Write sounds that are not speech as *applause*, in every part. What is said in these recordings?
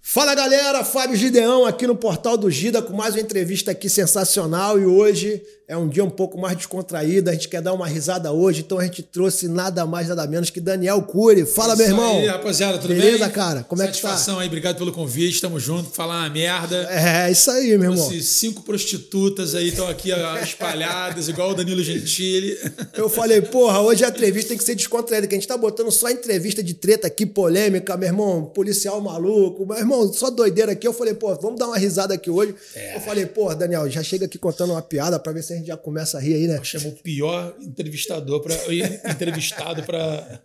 Fala galera, Fábio Gideão aqui no Portal do Gida com mais uma entrevista aqui sensacional e hoje é um dia um pouco mais descontraído, a gente quer dar uma risada hoje, então a gente trouxe nada mais, nada menos que Daniel Cury. Fala, meu irmão. Aí, rapaziada, tudo Beleza, bem? cara? Como é que tá? Satisfação aí, obrigado pelo convite, tamo junto, falar uma merda. É, isso aí, meu irmão. Esses cinco prostitutas aí estão aqui ó, espalhadas, igual o Danilo Gentili. Eu falei, porra, hoje a entrevista tem que ser descontraída, que a gente tá botando só entrevista de treta aqui, polêmica, meu irmão, policial maluco, meu irmão, só doideira aqui. Eu falei, pô, vamos dar uma risada aqui hoje. É. Eu falei, pô, Daniel, já chega aqui contando uma piada pra ver se a gente já começa a rir aí, né? Chamou o pior entrevistador para entrevistado pra,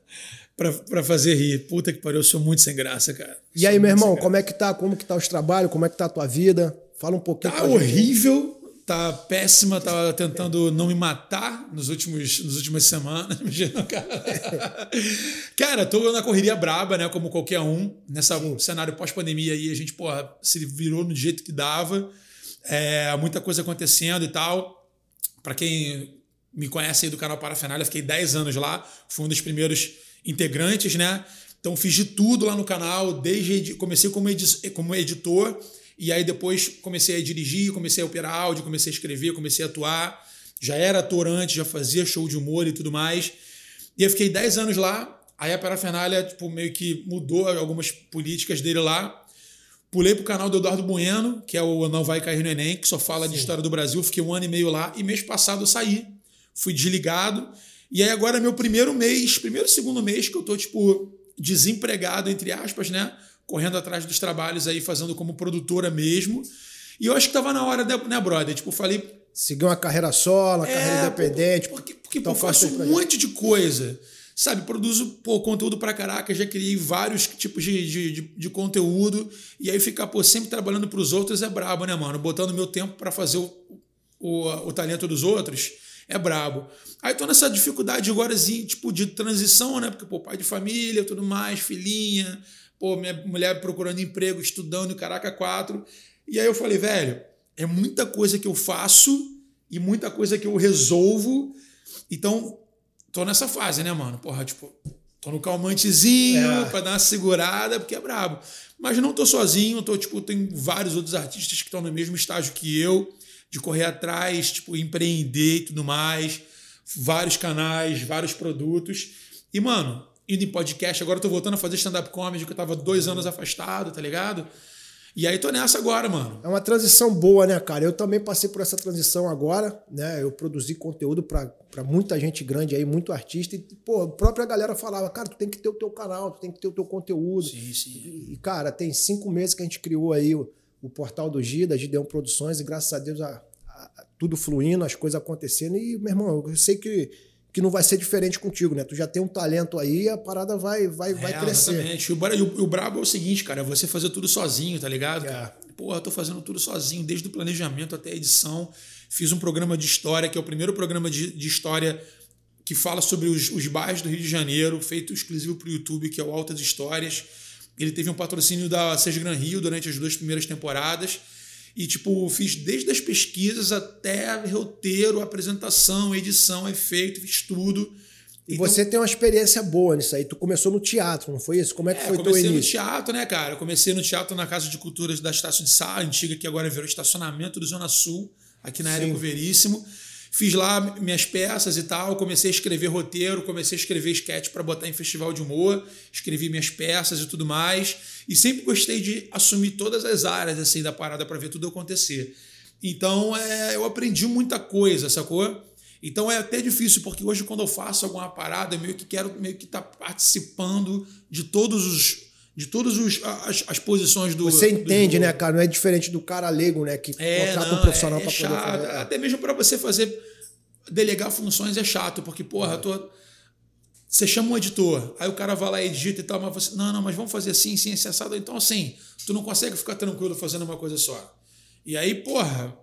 pra, pra fazer rir. Puta que pariu, eu sou muito sem graça, cara. E aí, meu irmão, como é que tá? Como que tá os trabalhos? Como é que tá a tua vida? Fala um pouquinho. Tá pra gente. horrível, tá péssima, tava tentando não me matar nos últimos, nas últimas semanas. *laughs* Imagina, cara. cara, tô na correria braba, né? Como qualquer um. Nessa cenário pós-pandemia aí, a gente, porra, se virou no jeito que dava. É, muita coisa acontecendo e tal. Para quem me conhece aí do canal Parafernália, fiquei 10 anos lá, fui um dos primeiros integrantes, né? Então fiz de tudo lá no canal, desde comecei como, edi- como editor e aí depois comecei a dirigir, comecei a operar áudio, comecei a escrever, comecei a atuar. Já era ator antes, já fazia show de humor e tudo mais. E eu fiquei 10 anos lá. Aí a Parafernália, tipo, meio que mudou algumas políticas dele lá. Pulei pro canal do Eduardo Bueno, que é o Não Vai Cair no Enem, que só fala de história do Brasil. Fiquei um ano e meio lá e mês passado eu saí. Fui desligado. E aí agora é meu primeiro mês, primeiro, segundo mês que eu tô, tipo, desempregado, entre aspas, né? Correndo atrás dos trabalhos aí, fazendo como produtora mesmo. E eu acho que tava na hora, né, né, brother? Tipo, falei, Seguir uma carreira solo, uma carreira é, independente. Porque, porque pô, tocar eu faço um monte de coisa. Sabe, produzo pô, conteúdo pra caraca, já criei vários tipos de, de, de, de conteúdo. E aí ficar pô, sempre trabalhando pros outros é brabo, né, mano? Botando meu tempo pra fazer o, o, o talento dos outros é brabo. Aí tô nessa dificuldade agora, assim, tipo, de transição, né? Porque, pô, pai de família, tudo mais, filhinha, pô, minha mulher procurando emprego, estudando, caraca, quatro. E aí eu falei, velho, é muita coisa que eu faço e muita coisa que eu resolvo. Então, tô nessa fase, né, mano? Porra, tipo, tô no calmantezinho É. pra dar uma segurada, porque é brabo. Mas não tô sozinho, tô, tipo, tem vários outros artistas que estão no mesmo estágio que eu, de correr atrás, tipo, empreender e tudo mais. Vários canais, vários produtos. E, mano, indo em podcast, agora eu tô voltando a fazer stand-up comedy, que eu tava dois anos afastado, tá ligado? E aí tô nessa agora, mano. É uma transição boa, né, cara? Eu também passei por essa transição agora, né? Eu produzi conteúdo pra pra muita gente grande aí, muito artista. E, pô, a própria galera falava, cara, tu tem que ter o teu canal, tu tem que ter o teu conteúdo. Sim, sim. E, cara, tem cinco meses que a gente criou aí o, o portal do Gida, Gideon Produções, e graças a Deus a- a- tudo fluindo, as coisas acontecendo. E, meu irmão, eu sei que, que não vai ser diferente contigo, né? Tu já tem um talento aí, a parada vai, vai, vai É, crescer. Exatamente. E o, o, o brabo é o seguinte, cara, é você fazer tudo sozinho, tá ligado? É. Cara? Porra, eu tô fazendo tudo sozinho, desde o planejamento até a edição. Fiz um programa de história, que é o primeiro programa de, de história que fala sobre os, os bairros do Rio de Janeiro, feito exclusivo para o YouTube, que é o Altas Histórias. Ele teve um patrocínio da Seja Gran Rio durante as duas primeiras temporadas. E, tipo, fiz desde as pesquisas até roteiro, apresentação, edição, efeito, fiz tudo. E Então, você tem uma experiência boa nisso aí. Tu começou no teatro, não foi isso? Como é que É, foi eu teu comecei no início? teatro, né, cara? Eu comecei no teatro na Casa de Culturas da Estácio de Sá, antiga, que agora virou estacionamento do Zona Sul, aqui na. Érico Veríssimo. Fiz lá minhas peças e tal, comecei a escrever roteiro, comecei a escrever sketch para botar em festival de humor, escrevi minhas peças e tudo mais. E sempre gostei de assumir todas as áreas assim da parada para ver tudo acontecer. Então, é, eu aprendi muita coisa, sacou? Então é até difícil, porque hoje, quando eu faço alguma parada, eu meio que quero meio que estar participando de todos os. De todas as, as posições do. Você do entende, jogo. né, cara? Não é diferente do cara leigo, né? Que É, contrata não, um profissional é, é pra poder fazer. Até mesmo para você fazer. Delegar funções é chato, porque, porra, eu tô. Você chama um editor, aí o cara vai lá e edita e tal, mas você. Não, não, mas vamos fazer assim, assim, assim, assado. Então, assim, tu não consegue ficar tranquilo fazendo uma coisa só. E aí, porra,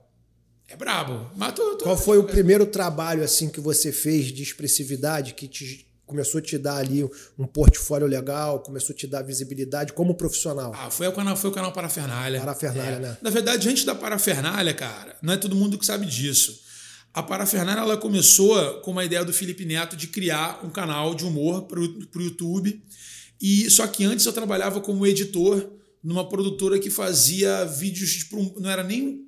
é brabo. Mas tu, tu- Qual foi o primeiro trabalho assim que você fez de expressividade que te começou a te dar ali um portfólio legal, começou a te dar visibilidade como profissional? Ah, foi o canal, foi o canal Parafernália. Parafernália, É. né? Na verdade, antes da Parafernália, cara, não é todo mundo que sabe disso. A Parafernália ela começou com uma ideia do Felipe Neto de criar um canal de humor para o YouTube. E só que antes eu trabalhava como editor numa produtora que fazia vídeos, tipo, não era nem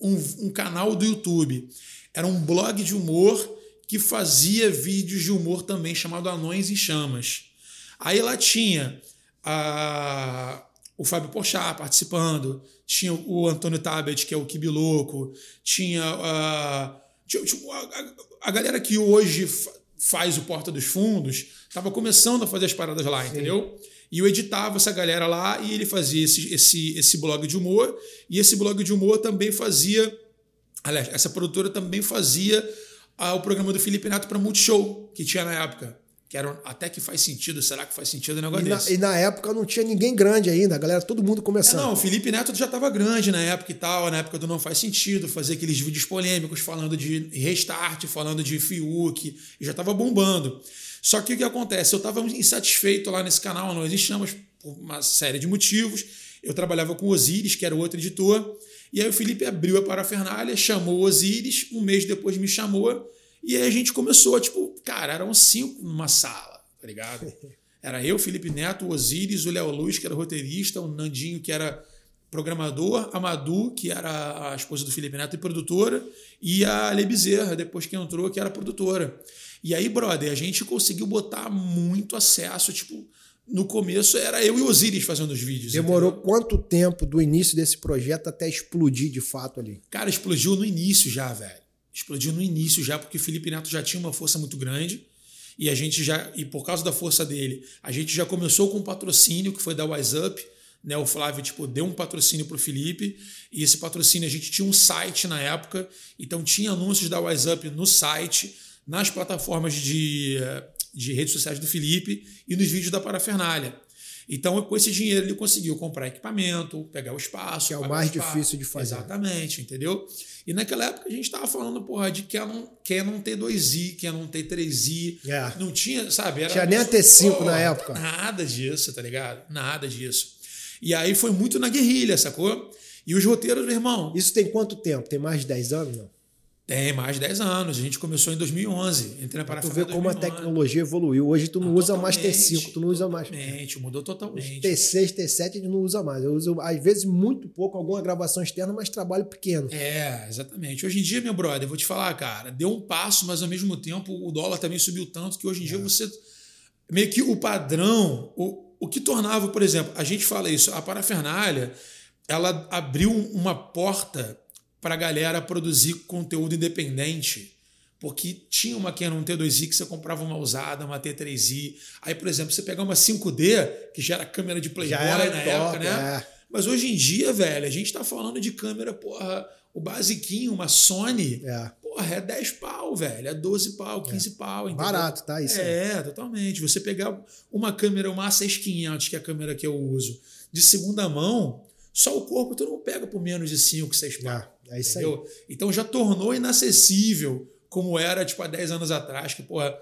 um, um canal do YouTube, era um blog de humor que fazia vídeos de humor também chamado Anões em Chamas. Aí lá tinha a, o Fábio Pochá participando, tinha o Antônio Tabet, que é o Kibiloco, tinha a, tipo, a, a, galera que hoje faz o Porta dos Fundos, estava começando a fazer as paradas lá, Sim. entendeu? E eu editava essa galera lá e ele fazia esse, esse, esse blog de humor. E esse blog de humor também fazia. Aliás, essa produtora também fazia ah, o programa do Felipe Neto para Multishow, que tinha na época. Que era até que faz sentido, será que faz sentido o negócio e na, desse? E na época não tinha ninguém grande ainda, a galera, todo mundo começando. É, não, o Felipe Neto já estava grande na época e tal, na época do Não Faz Sentido, fazer aqueles vídeos polêmicos falando de restart, falando de Fiuk, e já estava bombando. Só que o que acontece? Eu estava insatisfeito lá nesse canal, nós existimos por uma série de motivos. Eu trabalhava com o Osiris, que era o outro editor, e aí o Felipe abriu a parafernália, chamou o Osiris, um mês depois me chamou, e aí a gente começou, tipo, cara, eram cinco numa sala, tá ligado? *laughs* Era eu, Felipe Neto, o Osiris, o Léo Luz, que era roteirista, o Nandinho, que era programador, a Madu, que era a esposa do Felipe Neto e produtora, e a Ale Bezerra, depois que entrou, que era produtora. E aí, brother, a gente conseguiu botar muito acesso, tipo, no começo era eu e o Osiris fazendo os vídeos. Demorou entendeu? quanto tempo do início desse projeto até explodir de fato ali? Cara, explodiu no início já, velho. Explodiu no início já, porque o Felipe Neto já tinha uma força muito grande. E a gente já, e por causa da força dele, a gente já começou com um patrocínio que foi da Wise Up. Né, o Flávio tipo, deu um patrocínio para o Felipe, e esse patrocínio a gente tinha um site na época, então tinha anúncios da Wise Up no site nas plataformas de, de redes sociais do Felipe e nos vídeos da parafernália. Então, com esse dinheiro, ele conseguiu comprar equipamento, pegar o espaço. Que é o mais difícil de fazer. Exatamente, entendeu? E naquela época a gente estava falando, porra, de Canon, Canon T2i, Canon T3i. É. Não tinha, sabe? Era tinha nem a T5 porra, na época. Nada disso, tá ligado? Nada disso. E aí foi muito na guerrilha, sacou? E os roteiros, meu irmão. Isso tem quanto tempo? Tem mais de 10 anos, não? Tem mais de 10 anos. A gente começou em 2011. Entrei na parafernália. Tu vê como a tecnologia evoluiu. Hoje tu não ah, usa mais T5, tu não usa mais. Totalmente, mudou totalmente. T6, T7 a gente não usa mais. Eu uso, às vezes, muito pouco, alguma gravação externa, mas trabalho pequeno. É, exatamente. Hoje em dia, meu brother, vou te falar, cara, deu um passo, mas ao mesmo tempo o dólar também subiu tanto que hoje em dia é. você. Meio que o padrão, o, o que tornava, por exemplo, a gente fala isso, a parafernália, ela abriu uma porta para a galera produzir conteúdo independente. Porque tinha uma Canon T2i que você comprava uma usada, uma T3i. Aí, por exemplo, você pegar uma 5D, que já era câmera de Playboy na top, época, né? É. Mas hoje em dia, velho, a gente está falando de câmera, porra, o basiquinho, uma Sony, é. porra, é 10 pau, velho, é 12 pau, 15 é. pau. Entendeu? Barato, tá? Isso é, é, totalmente. Você pegar uma câmera, uma A6500, que é a câmera que eu uso, de segunda mão, só o corpo tu não pega por menos de 5, 6 pau. É isso entendeu? aí. Então já tornou inacessível como era tipo há 10 anos atrás, que porra,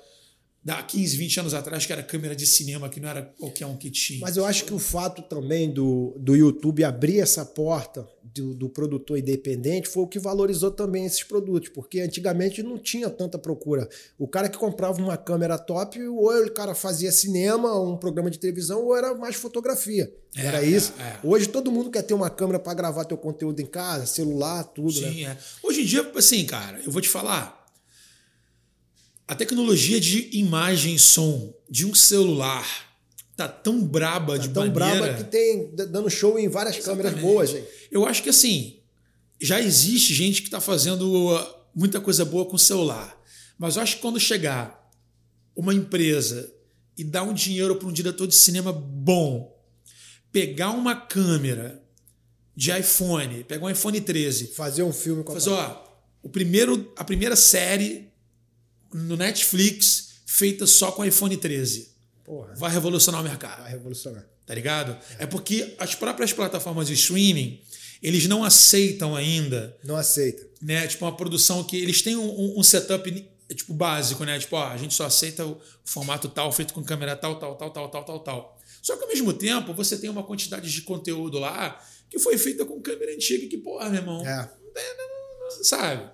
há 15, 20 anos atrás, que era câmera de cinema, que não era qualquer um que tinha. Mas eu acho que o fato também do, do YouTube abrir essa porta do, do, produtor independente foi o que valorizou também esses produtos, porque antigamente não tinha tanta procura. O cara que comprava uma câmera top, ou o cara fazia cinema, um programa de televisão, ou era mais fotografia. É, era isso. É, é. Hoje todo mundo quer ter uma câmera para gravar teu conteúdo em casa, celular, tudo. Né? Sim, né? é. Hoje em dia, assim, cara, eu vou te falar. A tecnologia de imagem e som de um celular tá tão braba tá de tão maneira... braba que tem dando show em várias Exatamente. câmeras boas. Hein? Eu acho que assim, já existe gente que está fazendo uh, muita coisa boa com celular. Mas eu acho que quando chegar uma empresa e dar um dinheiro para um diretor de cinema bom, pegar uma câmera de iPhone, pegar um iPhone 13, fazer um filme com a fazer, ó, o primeiro, a primeira série no Netflix feita só com iPhone 13. Porra. Vai revolucionar o mercado. Vai revolucionar. Tá ligado? É. é porque as próprias plataformas de streaming, eles não aceitam ainda. Não aceita. Né? Tipo, uma produção que eles têm um, um setup tipo básico, né? Tipo, ó, a gente só aceita o formato tal, feito com câmera tal, tal, tal, tal, tal, tal, tal. Só que ao mesmo tempo, você tem uma quantidade de conteúdo lá que foi feita com câmera antiga que, porra, meu irmão. É. Sabe?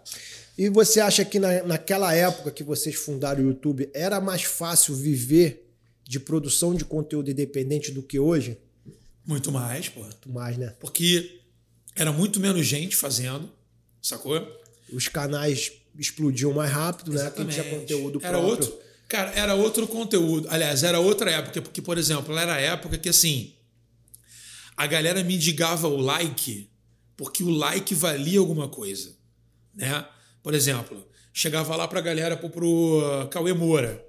E você acha que na, naquela época que vocês fundaram o YouTube era mais fácil viver de produção de conteúdo independente do que hoje? Muito mais, pô. Muito mais, né? Porque era muito menos gente fazendo, sacou? Os canais explodiam mais rápido, Exatamente. né? Quem tinha conteúdo era próprio. outro, cara, era outro conteúdo. Aliás, era outra época, porque por exemplo, era a época que assim, a galera mendigava o like porque o like valia alguma coisa, né? Por exemplo, chegava lá pra galera pro, pro uh, Cauê Moura.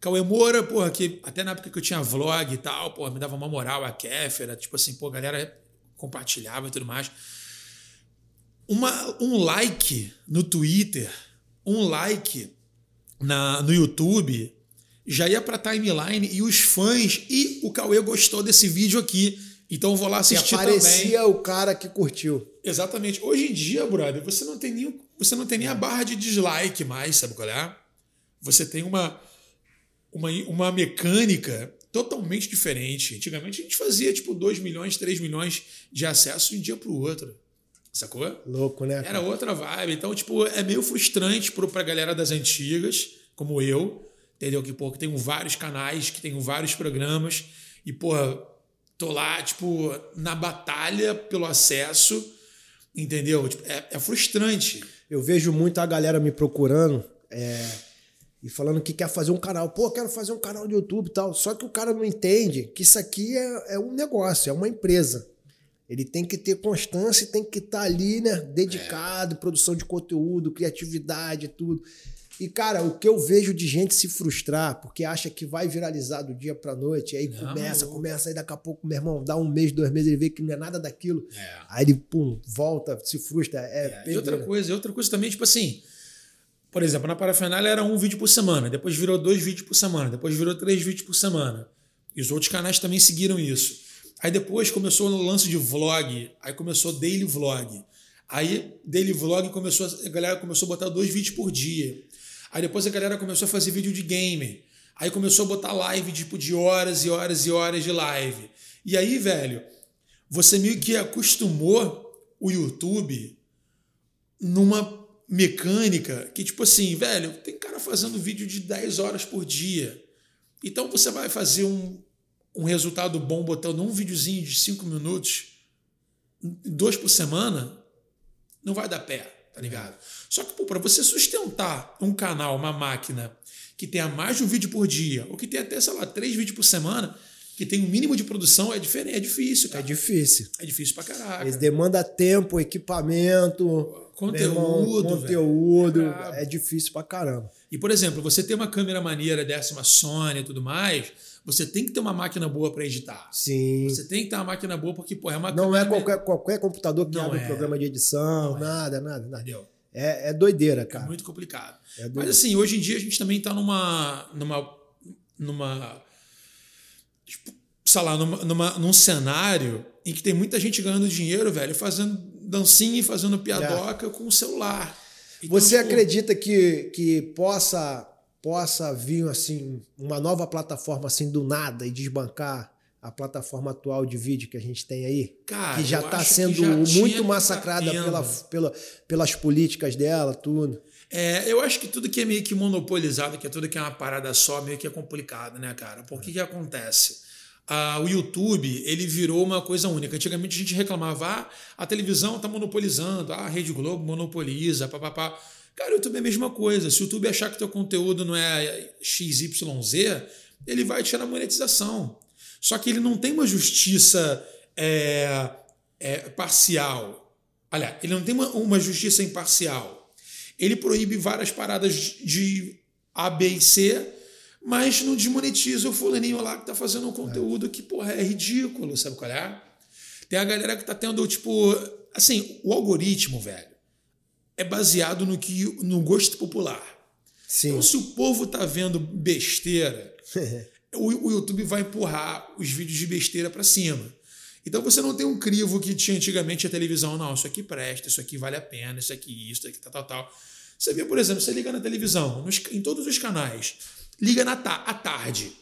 Cauê Moura, porra, que até na época que eu tinha vlog e tal, porra, me dava uma moral a Kéfera, tipo assim, pô, a galera compartilhava e tudo mais. Uma, um like no Twitter, um like na, no YouTube, já ia pra timeline e os fãs, e o Cauê gostou desse vídeo aqui, então eu vou lá assistir também. aparecia o cara que curtiu. Exatamente. Hoje em dia, brother, você não tem nem, você não tem nem a barra de dislike mais, sabe qual é? Você tem uma, uma, uma mecânica totalmente diferente. Antigamente a gente fazia tipo 2 milhões, 3 milhões de acessos de um dia para o outro. Sacou? Louco, né? Era cara? outra vibe. Então, tipo, é meio frustrante pro, pra galera das antigas, como eu, entendeu? Que, pô, que tenho vários canais, que tenho vários programas, e, porra, tô lá, tipo, na batalha pelo acesso, entendeu? Tipo, é, é frustrante. Eu vejo muito a galera me procurando é, e falando que quer fazer um canal. Pô, quero fazer um canal de YouTube e tal. Só que o cara não entende que isso aqui é, é um negócio, é uma empresa. Ele tem que ter constância e tem que estar ali, né? Dedicado, produção de conteúdo, criatividade, tudo. E, cara, o que eu vejo de gente se frustrar porque acha que vai viralizar do dia pra noite, aí Não, começa, maluco. começa, aí daqui a pouco, meu irmão, dá um mês, dois meses, ele vê que não é nada daquilo. É. Aí ele, pum, volta, se frustra. É, É, e outra coisa, e outra coisa também, tipo assim, por exemplo, na parafernália era um vídeo por semana, depois virou dois vídeos por semana, depois virou três vídeos por semana. E os outros canais também seguiram isso. Aí depois começou no lance de vlog, aí começou daily vlog. Aí daily vlog começou, a galera começou a botar dois vídeos por dia. Aí depois a galera começou a fazer vídeo de gamer. Aí começou a botar live tipo de horas e horas e horas de live. E aí, velho, você meio que acostumou o YouTube numa mecânica que, tipo assim, velho, tem cara fazendo vídeo de 10 horas por dia. Então você vai fazer um, um resultado bom botando um videozinho de 5 minutos, dois por semana, não vai dar pé, tá ligado? Só que, pô, pra você sustentar um canal, uma máquina que tenha mais de um vídeo por dia, ou que tenha até, sei lá, três vídeos por semana, que tem um mínimo de produção, é diferente, é difícil, É cara. difícil. É difícil pra caraca. Eles demanda tempo, equipamento, Conteúdo, irmão, conteúdo. É. É difícil pra caramba. E, por exemplo, você ter uma câmera maneira dessa, uma Sony e tudo mais, você tem que ter uma máquina boa para editar. Sim. Você tem que ter uma máquina boa porque, pô, é uma Não é qualquer, qualquer computador que Não abre é. um programa de edição, Não é. nada, nada, nada. Entendeu? É, é doideira, É cara. muito complicado. É Mas assim, hoje em dia a gente também tá numa. numa. numa. Tipo, sei lá, numa, numa- num cenário em que tem muita gente ganhando dinheiro, velho, fazendo dancinha e fazendo piadoca com o celular. Então, Você tipo, acredita que, que possa, possa vir assim uma nova plataforma assim do nada e desbancar a plataforma atual de vídeo que a gente tem aí? Cara, que já está sendo já muito tá massacrada pela, pela, pelas políticas dela, tudo. É, eu acho que tudo que é meio que monopolizado, que é tudo que é uma parada só, meio que é complicado, né, cara? Por que que acontece? Ah, o YouTube, ele virou uma coisa única. Antigamente a gente reclamava, ah, a televisão tá monopolizando, ah, a Rede Globo monopoliza, papapá. Cara, o YouTube é a mesma coisa. Se o YouTube achar que teu conteúdo não é XYZ, ele vai tirar a monetização. Só que ele não tem uma justiça é, é, parcial. Aliás, ele não tem uma, uma justiça imparcial. Ele proíbe várias paradas de A, B e C, mas não desmonetiza o fulaninho lá que tá fazendo um conteúdo que, porra, é ridículo, sabe qual é? Tem a galera que tá tendo, tipo. Assim, o algoritmo, velho, é baseado no, que, no gosto popular. Sim. Então, se o povo tá vendo besteira, *laughs* o, o YouTube vai empurrar os vídeos de besteira para cima. Então você não tem um crivo que tinha antigamente a televisão, não, isso aqui presta, isso aqui vale a pena, isso aqui, isso aqui, tal, tal, tal. Você vê, por exemplo, você liga na televisão, nos- em todos os canais, liga na ta à tarde.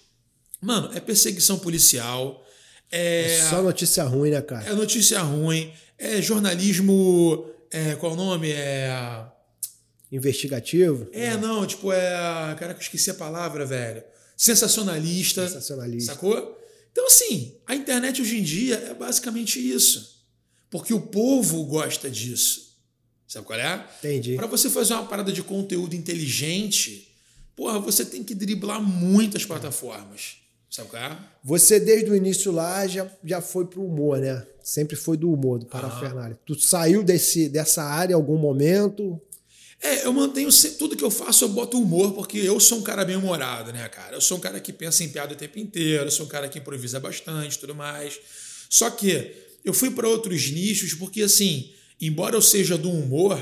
Mano, é perseguição policial, é, Só notícia ruim, né, cara? é notícia ruim, é jornalismo. É, qual o nome? É. investigativo. É, não, tipo, é. Caraca, eu esqueci a palavra, velho. Sensacionalista. Sensacionalista. Sacou? Então, assim, a internet hoje em dia é basicamente isso. Porque o povo gosta disso. Sabe qual é? Entendi. Para você fazer uma parada de conteúdo inteligente, porra, você tem que driblar muitas plataformas. Sabe qual é? Você, desde o início lá, já, já foi pro humor, né? Sempre foi do humor, do parafernália. Tu saiu desse, dessa área em algum momento? É, eu mantenho tudo que eu faço, eu boto humor, porque eu sou um cara bem humorado, né, cara? Eu sou um cara que pensa em piada o tempo inteiro, eu sou um cara que improvisa bastante tudo mais. Só que eu fui para outros nichos, porque assim, embora eu seja do humor,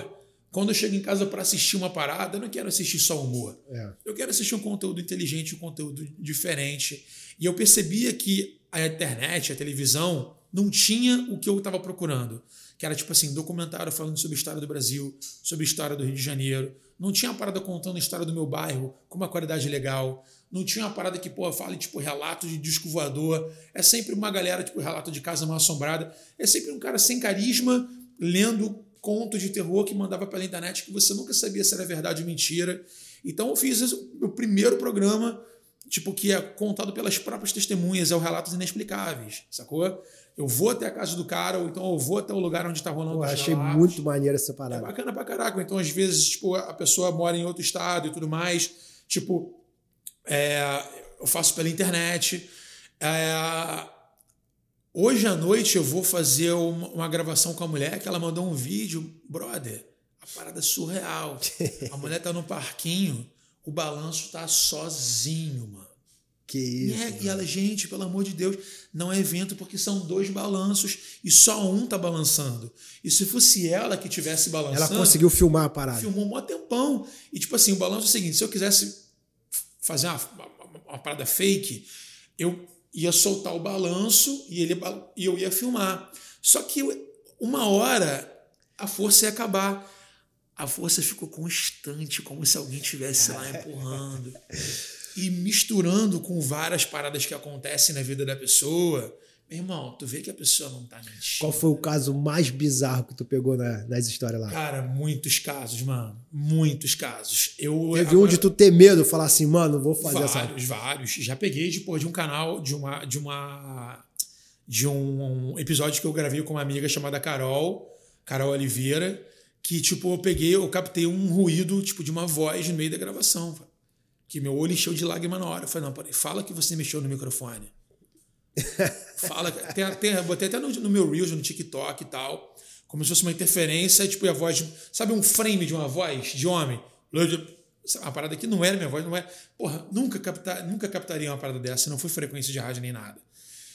quando eu chego em casa para assistir uma parada, eu não quero assistir só humor. É. Eu quero assistir um conteúdo inteligente, um conteúdo diferente. E eu percebia que a internet, a televisão, não tinha o que eu estava procurando que era tipo assim, documentário falando sobre a história do Brasil, sobre a história do Rio de Janeiro. Não tinha uma parada contando a história do meu bairro com uma qualidade legal. Não tinha uma parada que, pô, fale, tipo, relato de disco voador. É sempre uma galera, tipo, relato de casa mal assombrada. É sempre um cara sem carisma, lendo contos de terror que mandava pela internet que você nunca sabia se era verdade ou mentira. Então eu fiz o primeiro programa, tipo, que é contado pelas próprias testemunhas, é o Relatos Inexplicáveis, sacou? eu vou até a casa do cara, ou então eu vou até o lugar onde está rolando Eu achei muito maneiro essa parada. É bacana pra caraca. Então, às vezes, tipo, a pessoa mora em outro estado e tudo mais. Tipo, é, eu faço pela internet. É, hoje à noite eu vou fazer uma, uma, gravação com a mulher que ela mandou um vídeo. Brother, a parada é surreal. a *laughs* mulher tá no parquinho, o balanço tá sozinho, mano. Que isso. E, é, e, ela, gente, pelo amor de Deus, não é evento porque são dois balanços e só um tá balançando. E se fosse ela que tivesse balançando. Ela conseguiu filmar a parada. Filmou um tempão. E tipo assim, o balanço é o seguinte: se eu quisesse fazer uma, uma, uma parada fake, eu ia soltar o balanço e, ele, e eu ia filmar. Só que uma hora a força ia acabar. A força ficou constante, como se alguém estivesse lá empurrando *laughs* e misturando com várias paradas que acontecem na vida da pessoa. Meu irmão, tu vê que a pessoa não tá mentindo. Qual foi o caso mais bizarro que tu pegou na, nas histórias lá? Cara, muitos casos, mano. Muitos casos. Eu, Teve agora, um de tu ter medo, falar assim, mano, vou fazer vários, essa. Vários, vários. Já peguei tipo, de um canal, de uma. De uma de um episódio que eu gravei com uma amiga chamada Carol, Carol Oliveira, que, tipo, eu peguei, eu captei um ruído, tipo, de uma voz no meio da gravação que meu olho encheu de lágrima na hora. Eu falei, não, peraí, fala que você mexeu no microfone. Fala, tem, tem, botei até no, no, meu Reels, no TikTok e tal, como se fosse uma interferência, tipo, a voz, sabe um frame de uma voz de homem? Uma parada que não era minha voz, não é. Porra, nunca, captar, nunca captaria uma parada dessa, não foi frequência de rádio nem nada.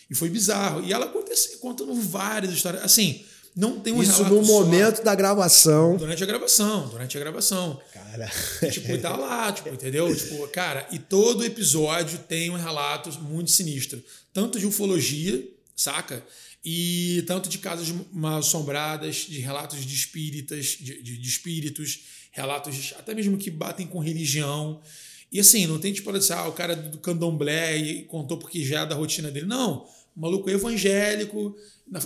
E foi bizarro. E ela aconteceu, contando várias histórias. Assim, não tem um Isso no momento da gravação. Durante a gravação, durante a gravação. Cara. Tipo, tá lá, tipo, entendeu? Tipo, cara, e todo episódio tem um relato muito sinistro. Tanto de ufologia, saca? E tanto de casas mal assombradas, de relatos de espíritas, de, de, de espíritos, relatos até mesmo que batem com religião. E assim, não tem tipo assim, ah, o cara do candomblé e contou porque já é da rotina dele. Não, o maluco é evangélico,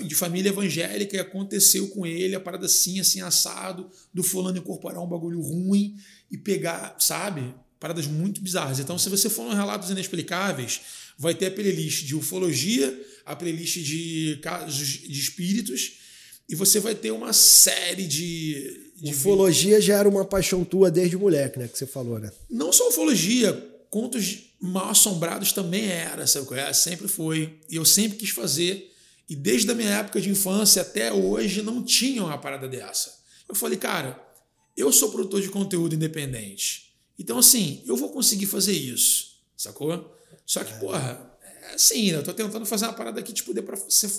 de família evangélica e aconteceu com ele a parada assim, assim, assado, do fulano incorporar um bagulho ruim e pegar, sabe? Paradas muito bizarras. Então, se você for no Relatos Inexplicáveis, vai ter a playlist de ufologia, a playlist de casos de espíritos, e você vai ter uma série de. de ufologia já era uma paixão tua desde moleque, né? Que você falou, né? Não só ufologia, contos mal assombrados também era, sabe? É? Sempre foi. E eu sempre quis fazer e desde a minha época de infância até hoje não tinham uma parada dessa. Eu falei, cara, eu sou produtor de conteúdo independente. Então, assim, eu vou conseguir fazer isso, sacou? Só que, porra, é assim, né? eu tô tentando fazer uma parada que, tipo, dê pra ser,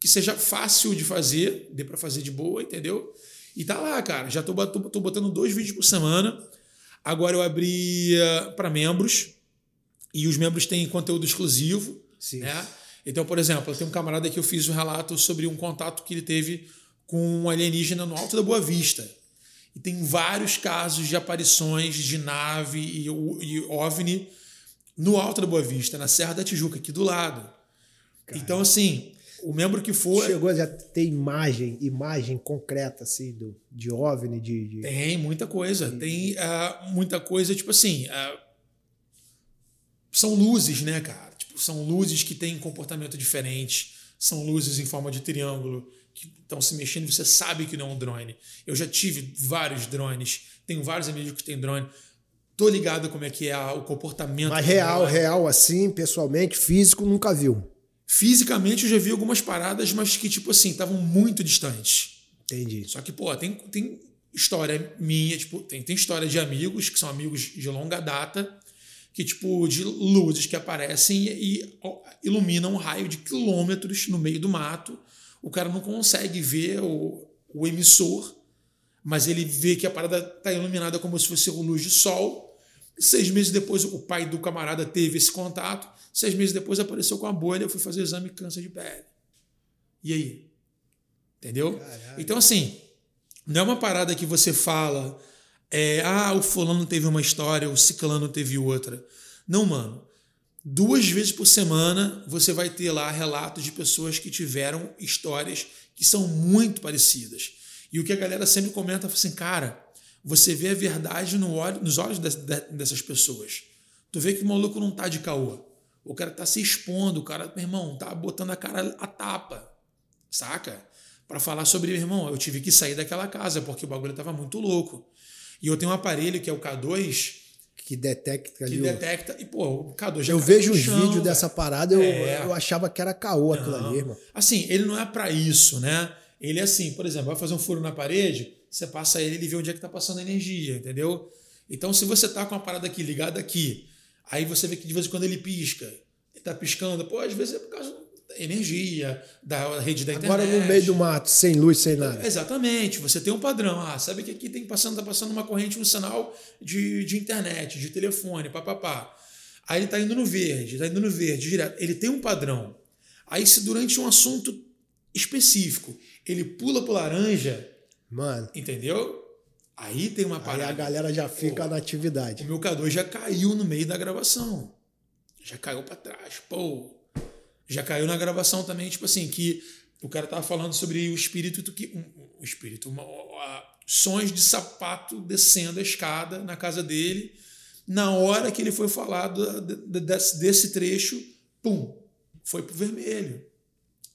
que seja fácil de fazer, dê pra fazer de boa, entendeu? E tá lá, cara. Já tô, tô, tô botando dois vídeos por semana. Agora eu abri uh, para membros. E os membros têm conteúdo exclusivo. Sim. Né? Então, por exemplo, eu tenho um camarada que eu fiz um relato sobre um contato que ele teve com um alienígena no Alto da Boa Vista. E tem vários casos de aparições de nave e, e OVNI no Alto da Boa Vista, na Serra da Tijuca, aqui do lado. Então, assim, o membro que for. Chegou a ter imagem, imagem concreta, assim, do, de OVNI, de. de... Tem muita coisa. De... Tem uh, muita coisa, tipo assim. Uh, são luzes, né, cara? São luzes que têm comportamento diferente. São luzes em forma de triângulo que estão se mexendo. Você sabe que não é um drone. Eu já tive vários drones. Tenho vários amigos que têm drone. Tô ligado como é que é o comportamento. Mas real, real, assim, pessoalmente, físico, nunca viu. Fisicamente eu já vi algumas paradas, mas que, tipo assim, estavam muito distantes. Entendi. Só que, pô, tem, tem história minha, tipo, tem, tem história de amigos, que são amigos de longa data, que, tipo, de luzes que aparecem e, iluminam um raio de quilômetros no meio do mato. O cara não consegue ver o, o emissor, mas ele vê que a parada está iluminada como se fosse luz de sol. Seis meses depois, o pai do camarada teve esse contato Seis meses depois apareceu com a bolha, eu fui fazer o exame câncer de pele. E aí? Entendeu? Caralho. Então, assim, não é uma parada que você fala, é, ah, o fulano teve uma história, o ciclano teve outra. Não, mano. Duas vezes por semana você vai ter lá relatos de pessoas que tiveram histórias que são muito parecidas. E o que a galera sempre comenta assim, cara, você vê a verdade no olho, nos olhos dessas pessoas. Tu vê que o maluco não tá de caô. O cara tá se expondo, o cara, meu irmão, tá botando a cara a tapa, saca? Para falar sobre, meu irmão, eu tive que sair daquela casa porque o bagulho tava muito louco. E eu tenho um aparelho que é o K2 que detecta que detecta e pô, o K2 já Eu vejo os vídeos dessa parada, eu, é. eu achava que era caô aquilo ali, irmão. Assim, ele não é para isso, né? Ele é assim, por exemplo, vai fazer um furo na parede, você passa ele, ele vê onde é que tá passando a energia, entendeu? Então, se você tá com a parada aqui ligada aqui, Aí você vê que de vez em quando ele pisca. Ele está piscando. Pô, às vezes é por causa energia, da rede da internet. Agora no meio do mato, sem luz, sem nada. Exatamente. Você tem um padrão. Ah, sabe que aqui tem passando, tá passando uma corrente, um sinal de, de internet, de telefone, papapá. Aí ele está indo no verde, está indo no verde direto. Ele tem um padrão. Aí se durante um assunto específico ele pula pro laranja, Mano. Entendeu? Aí tem uma parada. Aí a galera já fica pô, na atividade. O meu K2 já caiu no meio da gravação. Já caiu para trás. Pô. Já caiu na gravação também, tipo assim, que o cara tava falando sobre o espírito do que. Um, o espírito, uma, sons de sapato descendo a escada na casa dele. Na hora que ele foi falar do, desse, desse trecho, pum, foi pro vermelho.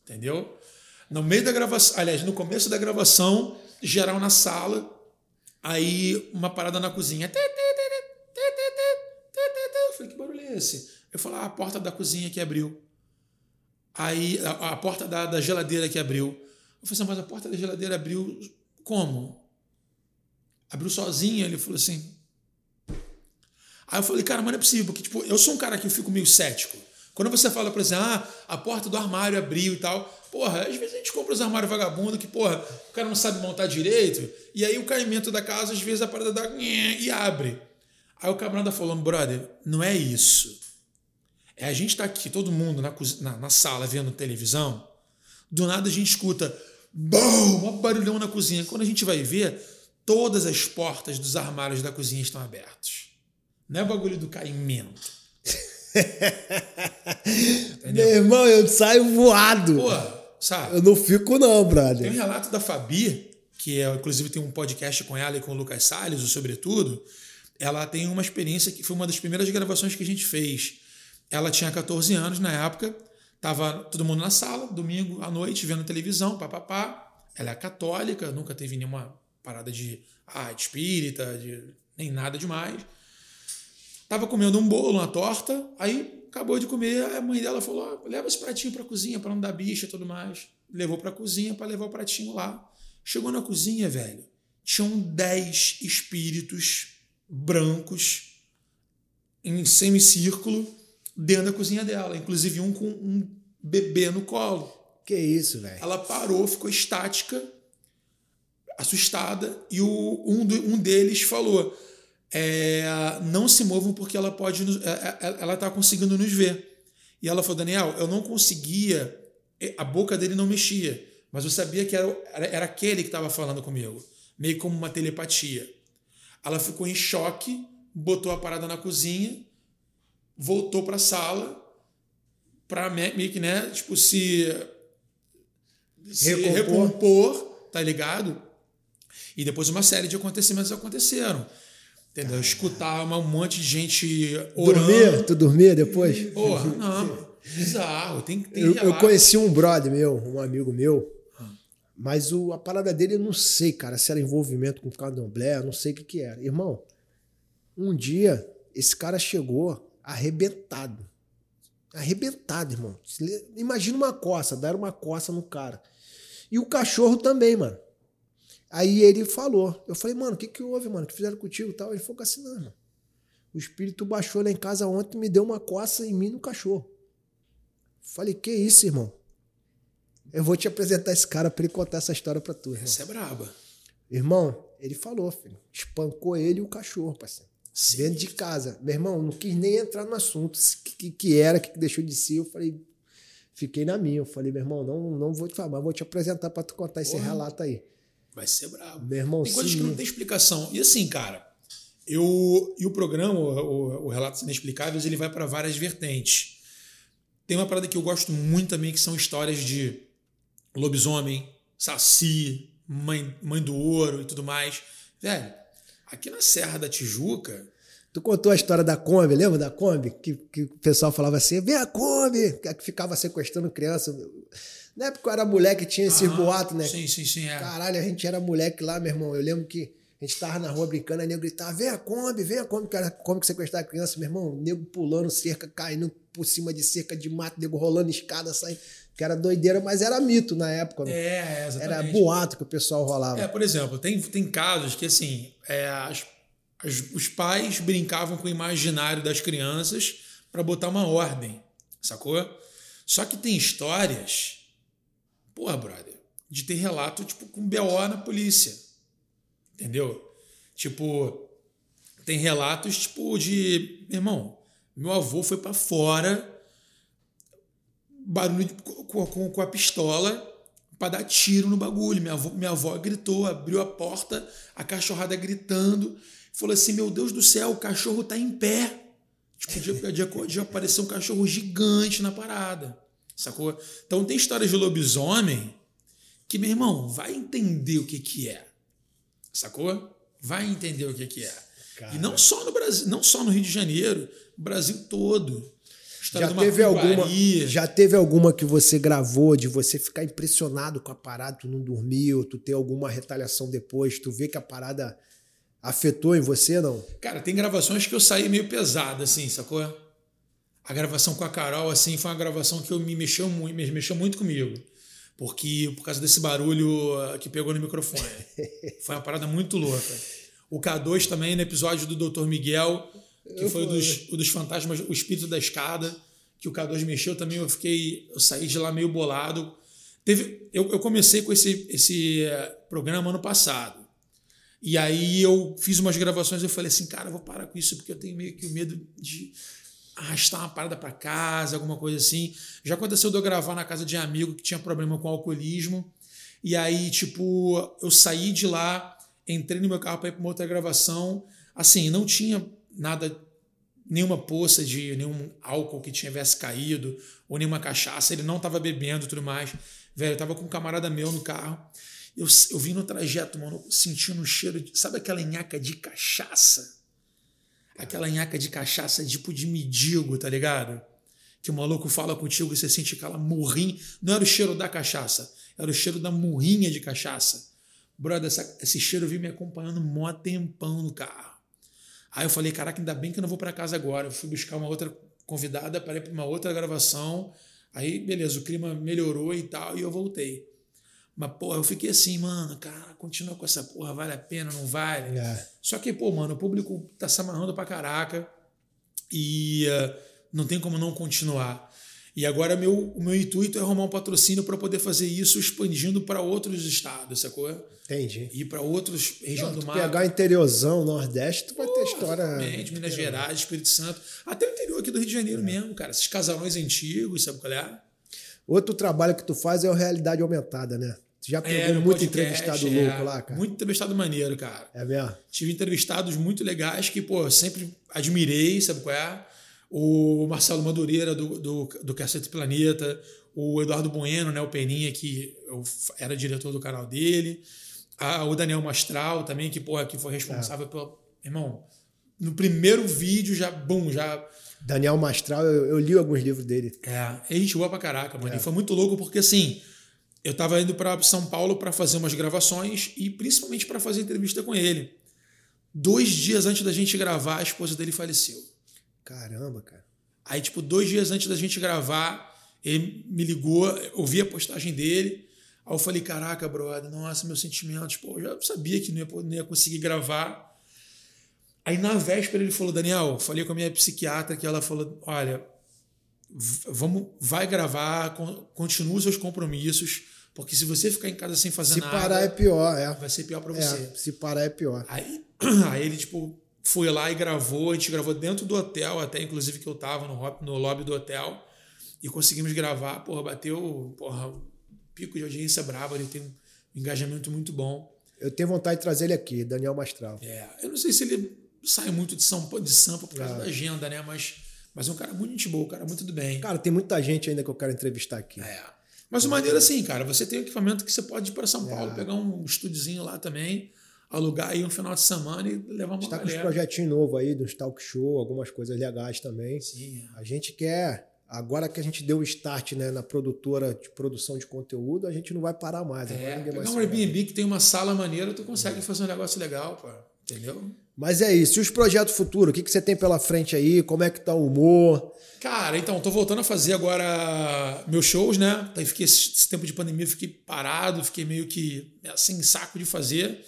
Entendeu? No meio da gravação, aliás, no começo da gravação, geral na sala, Aí uma parada na cozinha. Eu falei, que barulho é esse? Eu falei, ah, a porta da cozinha que abriu. Aí a, a porta da, da, geladeira que abriu. Eu falei assim, mas a porta da geladeira abriu como? Abriu sozinha? Ele falou assim. Aí eu falei, cara, mas não é possível, porque tipo, eu sou um cara que eu fico meio cético. Quando você fala, por exemplo, ah, a porta do armário abriu e tal, porra, às vezes a gente compra os armários vagabundo que, porra, o cara não sabe montar direito, e aí o caimento da casa, às vezes a parada dá e abre. Aí o camarada falou, brother, não é isso. É a gente tá aqui, todo mundo na, na, na sala vendo televisão, do nada a gente escuta, bom, um barulhão na cozinha. Quando a gente vai ver, todas as portas dos armários da cozinha estão abertas. Não é o bagulho do caimento. *laughs* Meu irmão, eu saio voado. Pô, sabe? Eu não fico, não, brother. Tem um relato da Fabi, que é, inclusive tem um podcast com ela e com o Lucas Salles, o Sobretudo. Ela tem uma experiência que foi uma das primeiras gravações que a gente fez. Ela tinha 14 anos na época, tava todo mundo na sala, domingo à noite, vendo televisão, papapá. Ela é católica, nunca teve nenhuma parada de, ah, de espírita, de, nem nada demais. Tava comendo um bolo, uma torta, aí acabou de comer, a mãe dela falou: leva esse pratinho para a cozinha para não dar bicha e tudo mais. Levou para a cozinha para levar o pratinho lá. Chegou na cozinha, velho, tinham 10 espíritos brancos em semicírculo dentro da cozinha dela, inclusive um com um bebê no colo. Que isso, velho? Ela parou, ficou estática, assustada, e o, um, do, um deles falou: é, não se movam porque ela pode é, é, ela está conseguindo nos ver. E ela falou, Daniel, eu não conseguia, a boca dele não mexia, mas eu sabia que era, era aquele que estava falando comigo, meio como uma telepatia. Ela ficou em choque, botou a parada na cozinha, voltou para a sala, para meio que, né, tipo, se se recompor. recompor, tá ligado? E depois uma série de acontecimentos aconteceram. Entendeu? Escutar um monte de gente orando. Dormir? Tu dormia depois? Porra, não. Bizarro. Tem, tem eu, eu conheci um brother meu, um amigo meu, mas o, a parada dele eu não sei, cara, se era envolvimento com candomblé, não sei o que que era. Irmão, um dia esse cara chegou arrebentado. Arrebentado, irmão. Imagina uma coça, dar uma coça no cara. E o cachorro também, mano. Aí ele falou. Eu falei, mano, o que, que houve, mano? O que fizeram contigo e tal? Ele falou assim, não, mano. O espírito baixou lá em casa ontem e me deu uma coça em mim no cachorro. Falei, que isso, irmão? Eu vou te apresentar esse cara para ele contar essa história para tu. Irmão. Essa é braba. Irmão, ele falou, filho. Espancou ele e o cachorro, parceiro. Sim. Dentro de casa. Meu irmão, não quis nem entrar no assunto. Que, que era, que deixou de ser. Eu falei, fiquei na minha. Eu falei, meu irmão, não, não vou te falar, mas vou te apresentar para tu contar esse relato aí. Vai ser brabo. Meu irmão, tem coisas sim. que não tem explicação. E assim, cara, eu e o programa, o, o Relatos Inexplicáveis, ele vai para várias vertentes. Tem uma parada que eu gosto muito também, que são histórias de lobisomem, saci, mãe, mãe do ouro e tudo mais. Velho, aqui na Serra da Tijuca. Tu contou a história da Kombi, lembra da Kombi? Que, que o pessoal falava assim: vem a Kombi! Que ficava sequestrando criança. Na época eu era moleque, tinha esse boato, né? Sim, sim, sim. É. Caralho, a gente era moleque lá, meu irmão. Eu lembro que a gente tava na rua brincando, aí nego gritava: vem a Kombi, vem a Kombi, cara, Kombi que sequestrar a criança, meu irmão. Nego pulando cerca, caindo por cima de cerca de mato, nego rolando escada, saindo. Que era doideira, mas era mito na época. Né? É, exatamente. Era boato que o pessoal rolava. É, por exemplo, tem, tem casos que, assim, é, as, as, os pais brincavam com o imaginário das crianças para botar uma ordem, sacou? Só que tem histórias Porra, brother, de ter relato, tipo, com BO na polícia. Entendeu? Tipo, tem relatos, tipo, de. Irmão, meu avô foi para fora, barulho com, com, com, a pistola, para dar tiro no bagulho. Minha avó, minha avó gritou, abriu a porta, a cachorrada gritando, falou assim: Meu Deus do céu, o cachorro tá em pé. Tipo, podia, podia aparecer um cachorro gigante na parada. Sacou? Então tem histórias de lobisomem que, meu irmão, vai entender o que, que é. Sacou? Vai entender o que, que é. Cara. E não só no Brasil, não só no Rio de Janeiro, Brasil todo. Já teve, alguma, já teve alguma que você gravou de você ficar impressionado com a parada, tu não dormiu, tu ter alguma retaliação depois, tu vê que a parada afetou em você, não? Cara, tem gravações que eu saí meio pesado, assim, sacou? a gravação com a Carol, assim, foi uma gravação que eu me mexeu muito, me mexeu muito comigo. Porque, por causa desse barulho ah, que pegou no microfone. *laughs* foi uma parada muito louca. O K2 também, no episódio do Dr. Miguel, que eu foi o dos, o dos fantasmas, o espírito da escada, que o K2 mexeu também, eu fiquei, eu saí de lá meio bolado. Teve, eu, eu comecei com esse, esse eh, programa ano passado. E aí eu fiz umas gravações e eu falei assim, cara, eu vou parar com isso porque eu tenho meio que o medo de arrastar uma parada para casa, alguma coisa assim. Já aconteceu de eu gravar na casa de um amigo que tinha problema com alcoolismo. E aí, tipo, eu saí de lá, entrei no meu carro para ir para uma outra gravação. Assim, não tinha nada, nenhuma poça de nenhum álcool que tivesse caído, ou nenhuma cachaça. Ele não estava bebendo e tudo mais. Velho, eu tava com um camarada meu no carro. Eu, eu vim no trajeto, mano, sentindo um cheiro de. Sabe aquela nhaca de cachaça? aquela nhaca de cachaça tipo de medigo, tá ligado? Que o maluco fala contigo e você sente aquela murrinha. Não era o cheiro da cachaça, era o cheiro da murrinha de cachaça. Brother, essa, esse cheiro veio me acompanhando mó tempão no carro. Aí eu falei, caraca, ainda bem que eu não vou para casa agora. Eu fui buscar uma outra convidada para ir para uma outra gravação. Aí, beleza, o clima melhorou e tal, e eu voltei. Mas, porra, eu fiquei assim, mano, cara, continua com essa porra, vale a pena, não vale? É. Só que, pô, mano, o público tá se amarrando pra caraca e uh, não tem como não continuar. E agora meu, o meu intuito é arrumar um patrocínio para poder fazer isso expandindo para outros estados, sacou? Entendi. E para outras regiões do mar. pegar interiorzão, Nordeste, tu vai ter história. Exatamente, Minas Gerais, Espírito Santo. Até o interior aqui do Rio de Janeiro é. mesmo, cara. Esses casarões antigos, sabe qual é? Outro trabalho que tu faz é a realidade aumentada, né? Tu já pegou é, muito podcast, entrevistado é, louco lá, cara? Muito entrevistado maneiro, cara. É mesmo? Tive entrevistados muito legais que, pô, sempre admirei, sabe qual é? O Marcelo Madureira, do, do, do Cacete Planeta, o Eduardo Bueno, né, o Peninha, que eu era diretor do canal dele, a, o Daniel Mastral também, que, porra, que foi responsável é. pelo. Irmão, no primeiro vídeo já, bum, já. Daniel Mastral, eu, eu li alguns livros dele. É, a gente voa pra caraca, mano. É. E foi muito louco porque, assim, eu tava indo para São Paulo para fazer umas gravações e principalmente para fazer entrevista com ele. Dois dias antes da gente gravar, a esposa dele faleceu. Caramba, cara. Aí, tipo, dois dias antes da gente gravar, ele me ligou, eu vi a postagem dele. Aí eu falei, caraca, brother, nossa, meus sentimentos, pô, eu já sabia que não ia, não ia conseguir gravar. Aí na véspera ele falou, Daniel, falei com a minha psiquiatra que ela falou, olha, vamos, vai gravar, continua os seus compromissos, porque se você ficar em casa sem fazer se nada. Se parar é pior, é. Vai ser pior para é, você. se parar é pior. Aí, *clears throat* aí ele, tipo, foi lá e gravou, a gente gravou dentro do hotel, até inclusive que eu tava no, no lobby do hotel, e conseguimos gravar, porra, bateu, porra, pico de audiência brava, ele tem um engajamento muito bom. Eu tenho vontade de trazer ele aqui, Daniel Mastral. É, eu não sei se ele sai muito de, São, de Sampa por causa é. da agenda, né? Mas, mas é um cara muito gente boa, um cara muito do bem. Cara, tem muita gente ainda que eu quero entrevistar aqui. É. Mas o maneiro assim, cara, você tem um equipamento que você pode ir para São Paulo, é. pegar um estúdiozinho lá também, alugar aí um final de semana e levar uma Está com os projetinhos novos aí, dos talk show, algumas coisas legais também. Sim. A gente quer Agora que a gente deu o start né, na produtora de produção de conteúdo, a gente não vai parar mais. É, pegar um Airbnb que tem uma sala maneira, tu consegue é. fazer um negócio legal, pô. Entendeu? Mas é isso. E os projetos futuros? O que, que você tem pela frente aí? Como é que tá o humor? Cara, então, tô voltando a fazer agora meus shows, né? Fiquei esse tempo de pandemia, fiquei parado, fiquei meio que assim, saco de fazer.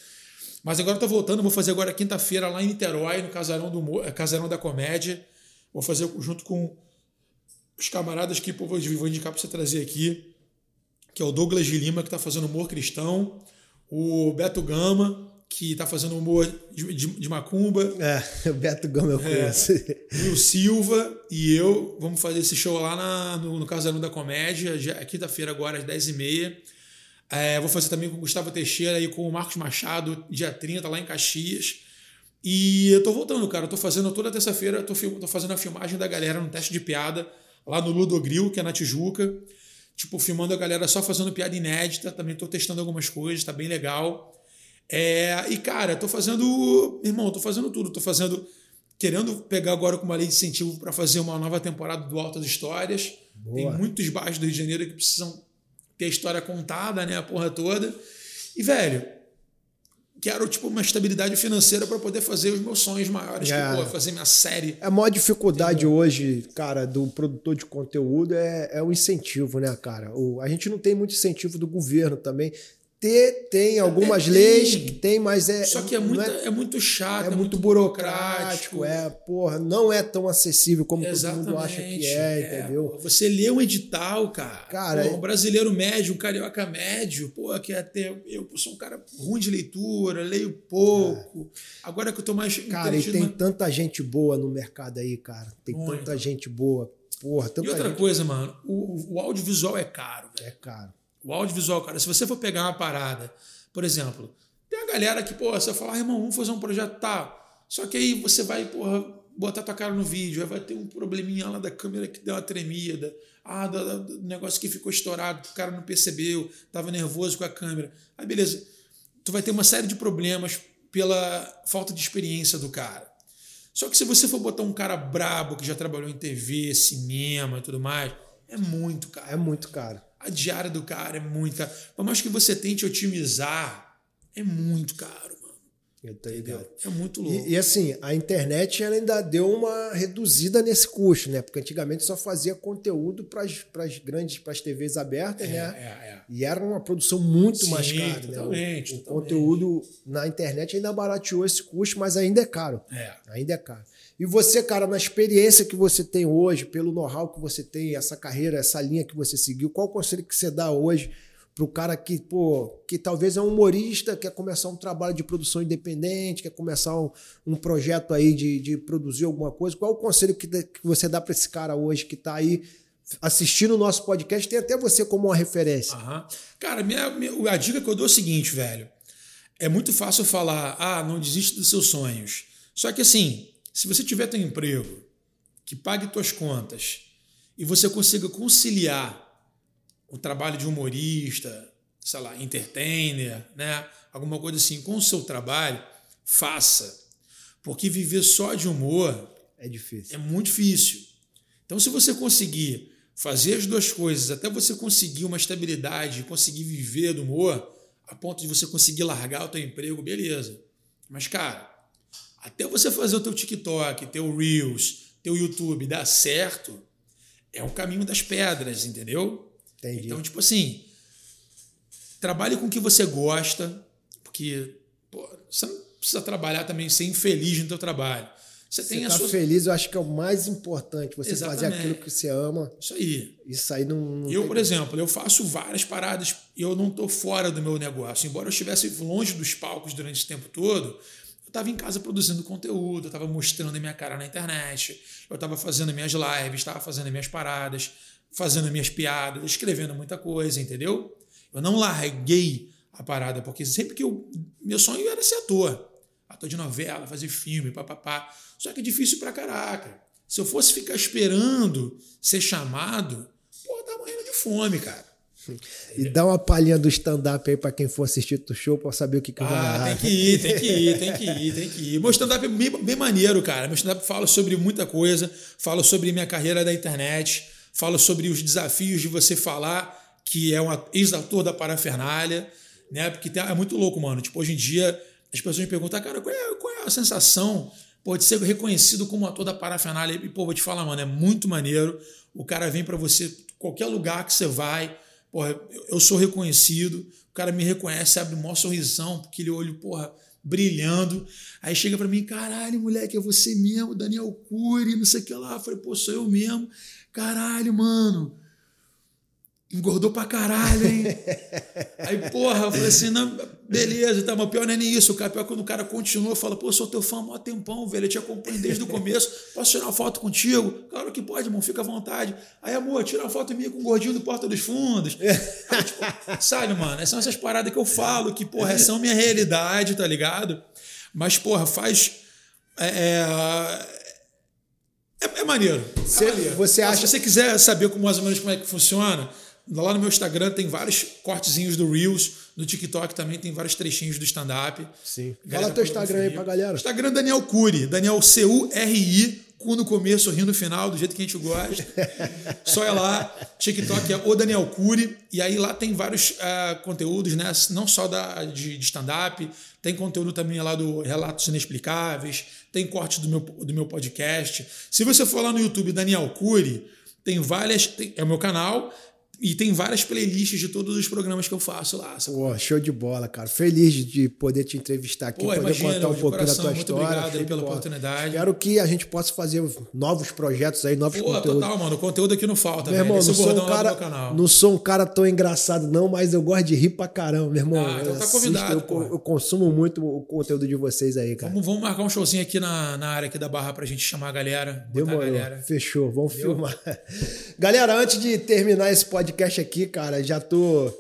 Mas agora tô voltando, vou fazer agora quinta-feira lá em Niterói, no Casarão, do humor, Casarão da Comédia. Vou fazer junto com os camaradas que pô, vou indicar para você trazer aqui, que é o Douglas de Lima, que está fazendo humor cristão, o Beto Gama, que está fazendo humor de, de, de, macumba. É, *laughs* o Beto Gama eu é. conheço. É, o Silva e eu vamos fazer esse show lá na, no, no Casarão da Comédia, é quinta-feira agora, às 10h30. É, vou fazer também com o Gustavo Teixeira e com o Marcos Machado, dia 30, lá em Caxias. E eu tô voltando, cara. Eu tô fazendo toda terça-feira, tô, tô fazendo a filmagem da galera no teste de piada lá no Ludogril, que é na Tijuca. Tipo, filmando a galera só fazendo piada inédita. Também tô testando algumas coisas, tá bem legal. É, e, cara, tô fazendo. Irmão, tô fazendo tudo. Tô fazendo. Querendo pegar agora com uma lei de incentivo para fazer uma nova temporada do Altas Histórias. Boa. Tem muitos bairros do Rio de Janeiro que precisam ter a história contada, né? A porra toda. E, velho, quero tipo uma estabilidade financeira para poder fazer os meus sonhos maiores, é. que, pô, fazer minha série. A maior dificuldade Entendeu? hoje, cara, do produtor de conteúdo é, é o incentivo, né, cara? O, a gente não tem muito incentivo do governo também ter, tem algumas é, leis que tem, mas é. Só que é muito, é, é, muito chato, é, é muito burocrático, burocrático, é, porra, não é tão acessível como Exatamente, todo mundo acha que é, é, entendeu? Você lê um edital, cara. Cara, um brasileiro médio, um carioca médio, pô, que até. Eu sou um cara ruim de leitura, leio pouco. Agora que eu tô mais. Cara, e tem mas... tanta gente boa no mercado aí, cara. Tem Muito. tanta gente boa. Porra, tanta e outra gente... coisa, mano, o, o audiovisual é caro. É caro. O audiovisual, cara, se você for pegar uma parada, por exemplo, tem a galera que, pô, você fala, ah, irmão, vamos fazer um projeto tal. Só que aí você vai, porra, botar tua cara no vídeo, aí vai ter um probleminha lá da câmera que deu uma tremida. Ah, do, do negócio que ficou estourado, o cara não percebeu, tava nervoso com a câmera. Aí beleza, tu vai ter uma série de problemas pela falta de experiência do cara. Só que se você for botar um cara brabo que já trabalhou em TV, cinema e tudo mais, é muito caro. É muito caro. A diária do cara é muito caro. Por mais que você tente otimizar, é muito caro, mano. Eu tô ligado. É muito louco. E, e, assim, a internet ela ainda deu uma reduzida nesse custo, né? Porque antigamente só fazia conteúdo para as grandes, para as TVs abertas, é, né? É, é. E era uma produção muito Sim, mais cara, totalmente, né? O, totalmente. o conteúdo na internet ainda barateou esse custo, mas ainda é caro. É. Ainda é caro. E você, cara, na experiência que você tem hoje, pelo know-how que você tem, essa carreira, essa linha que você seguiu, qual conselho que você dá hoje para o cara que, pô, que talvez é um humorista, quer começar um trabalho de produção independente, quer começar um, um projeto aí de, de produzir alguma coisa? Qual o conselho que, que você dá para esse cara hoje que está aí assistindo o nosso podcast? Tem até você como uma referência. Uhum. Cara, minha, minha, a dica que eu dou é o seguinte, velho. É muito fácil falar, ah, não desiste dos seus sonhos. Só que assim, se você tiver teu emprego, que pague tuas contas e você consiga conciliar um trabalho de humorista, sei lá, entertainer, né? Alguma coisa assim, com o seu trabalho, faça. Porque viver só de humor é difícil. É muito difícil. Então, se você conseguir fazer as duas coisas, até você conseguir uma estabilidade, conseguir viver do humor, a ponto de você conseguir largar o teu emprego, beleza. Mas, cara, até você fazer o teu TikTok, teu Reels, teu YouTube dar certo, é o caminho das pedras, entendeu? Entendi. Então, tipo assim, trabalhe com o que você gosta, porque pô, você não precisa trabalhar também ser infeliz no teu trabalho. Você, você tem tá sua... feliz, eu acho que é o mais importante, você Exatamente. fazer aquilo que você ama. Isso aí. Isso aí não. não eu, por exemplo, eu faço várias paradas e eu não estou fora do meu negócio. Embora eu estivesse longe dos palcos durante esse tempo todo, estava em casa produzindo conteúdo, eu estava mostrando a minha cara na internet, eu estava fazendo minhas lives, estava fazendo minhas paradas, fazendo minhas piadas, escrevendo muita coisa, entendeu? Eu não larguei a parada, porque sempre que eu. Meu sonho era ser ator. Ator de novela, fazer filme, papapá. Só que é difícil pra caraca. Se eu fosse ficar esperando ser chamado, pô, tá morrendo de fome, cara. E dá uma palhinha do stand-up aí pra quem for assistir o show pra saber o que, que ah, vai Ah, tem que ir, tem que ir, tem que ir, tem que ir. Meu stand-up é bem, bem maneiro, cara. Meu stand-up fala sobre muita coisa, fala sobre minha carreira da internet, fala sobre os desafios de você falar que é um ex-autor da parafernália, né? Porque tem, é muito louco, mano. Tipo, hoje em dia as pessoas me perguntam, cara, qual é, qual é a sensação pode ser reconhecido como ator da parafernália. E, pô, vou te falar, mano, é muito maneiro. O cara vem para você, qualquer lugar que você vai, porra, eu sou reconhecido, o cara me reconhece, abre um maior sorrisão, porque ele olho, porra, brilhando. Aí chega para mim, caralho, moleque, é você mesmo, Daniel Cury, não sei o que lá. Eu falei, pô, sou eu mesmo. Caralho, mano engordou pra caralho, hein? *laughs* Aí, porra, eu falei assim, não, beleza, tá, mas pior não é nem isso, cara. Pior quando o cara continua, fala, pô, sou teu fã há mó tempão, velho, eu te acompanho desde o começo, posso tirar uma foto contigo? Claro que pode, irmão, fica à vontade. Aí, amor, tira uma foto minha com o gordinho do Porta dos Fundos. Aí, tipo, sabe, mano, são essas paradas que eu falo, que, porra, são minha realidade, tá ligado? Mas, porra, faz... É, é, é, é maneiro. Cê, é maneiro. Você acha... Se você quiser saber como, mais ou menos como é que funciona, Lá no meu Instagram tem vários cortezinhos do Reels. No TikTok também tem vários trechinhos do stand-up. Sim. Fala teu Instagram aí pra galera. Instagram Daniel Cury. Daniel C-U-R-I. Cu no começo, ri no final, do jeito que a gente gosta. *laughs* Só é lá. TikTok é o Daniel Cury. E aí lá tem vários uh, conteúdos, né? Não só da, de, de stand-up. Tem conteúdo também lá do Relatos Inexplicáveis. Tem corte do meu, do meu podcast. Se você for lá no YouTube Daniel Cury, tem várias. Tem, é o meu canal. E tem várias playlists de todos os programas que eu faço lá. Pô, show de bola, cara. Feliz de poder te entrevistar aqui, Pô, poder imagina, contar um pouquinho coração, da tua muito história. Muito obrigado pela oportunidade. Espero que a gente possa fazer novos projetos aí, novos Pô, conteúdos. total, mano. O conteúdo aqui não falta, meu irmão, não sou, um cara, não sou um cara tão engraçado, não, mas eu gosto de rir pra caramba, meu irmão. Ah, então tá convidado. Assisto, eu, eu, consumo muito o conteúdo de vocês aí, cara. Vamos, vamos marcar um showzinho aqui na, na área aqui da Barra pra gente chamar a galera. Demorou. A galera. Fechou, vamos Deu? filmar. *laughs* galera, antes de terminar esse podcast aqui, cara. Já tô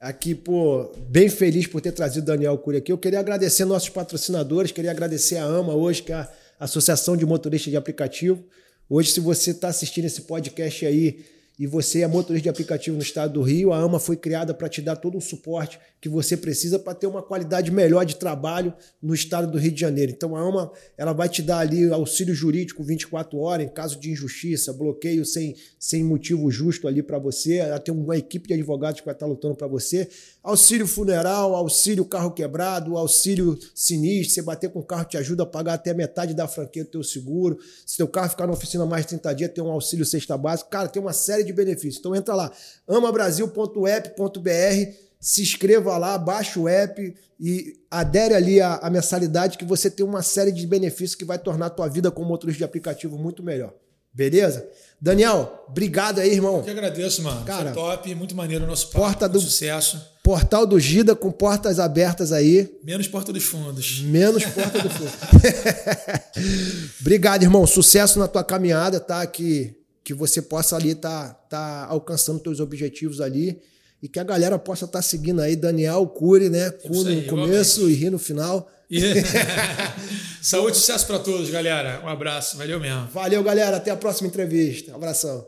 aqui, pô, bem feliz por ter trazido Daniel Cury aqui. Eu queria agradecer nossos patrocinadores, queria agradecer a AMA hoje, que é a Associação de Motoristas de Aplicativo. Hoje, se você está assistindo esse podcast aí e você é motorista de aplicativo no estado do Rio, a AMA foi criada para te dar todo o suporte que você precisa para ter uma qualidade melhor de trabalho no estado do Rio de Janeiro. Então a AMA ela vai te dar ali auxílio jurídico 24 horas em caso de injustiça, bloqueio sem, sem motivo justo ali para você. Ela tem uma equipe de advogados que vai estar lutando para você. Auxílio funeral, auxílio carro quebrado, auxílio sinistro. Você bater com o carro te ajuda a pagar até metade da franquia do teu seguro. Se teu carro ficar na oficina mais de 30 dias, tem um auxílio sexta básica. Cara, tem uma série de benefícios. Então entra lá, amabrasil.app.br, se inscreva lá, baixa o app e adere ali a, mensalidade que você tem uma série de benefícios que vai tornar a tua vida como motorista de aplicativo muito melhor. Beleza? Daniel, obrigado aí, irmão. Eu que agradeço, mano. Cara, Foi top, muito maneiro o nosso papo, porta do sucesso. Portal do Gida com portas abertas aí. Menos Porta dos Fundos. Menos *laughs* Porta dos Fundos. *laughs* obrigado, irmão. Sucesso na tua caminhada, tá? Que que você possa ali estar tá, tá alcançando teus objetivos ali e que a galera possa estar tá seguindo aí Daniel Cury, né? Cu no começo e ri no final. *laughs* Saúde e sucesso para todos, galera. Um abraço. Valeu mesmo. Valeu, galera. Até a próxima entrevista. Um abração.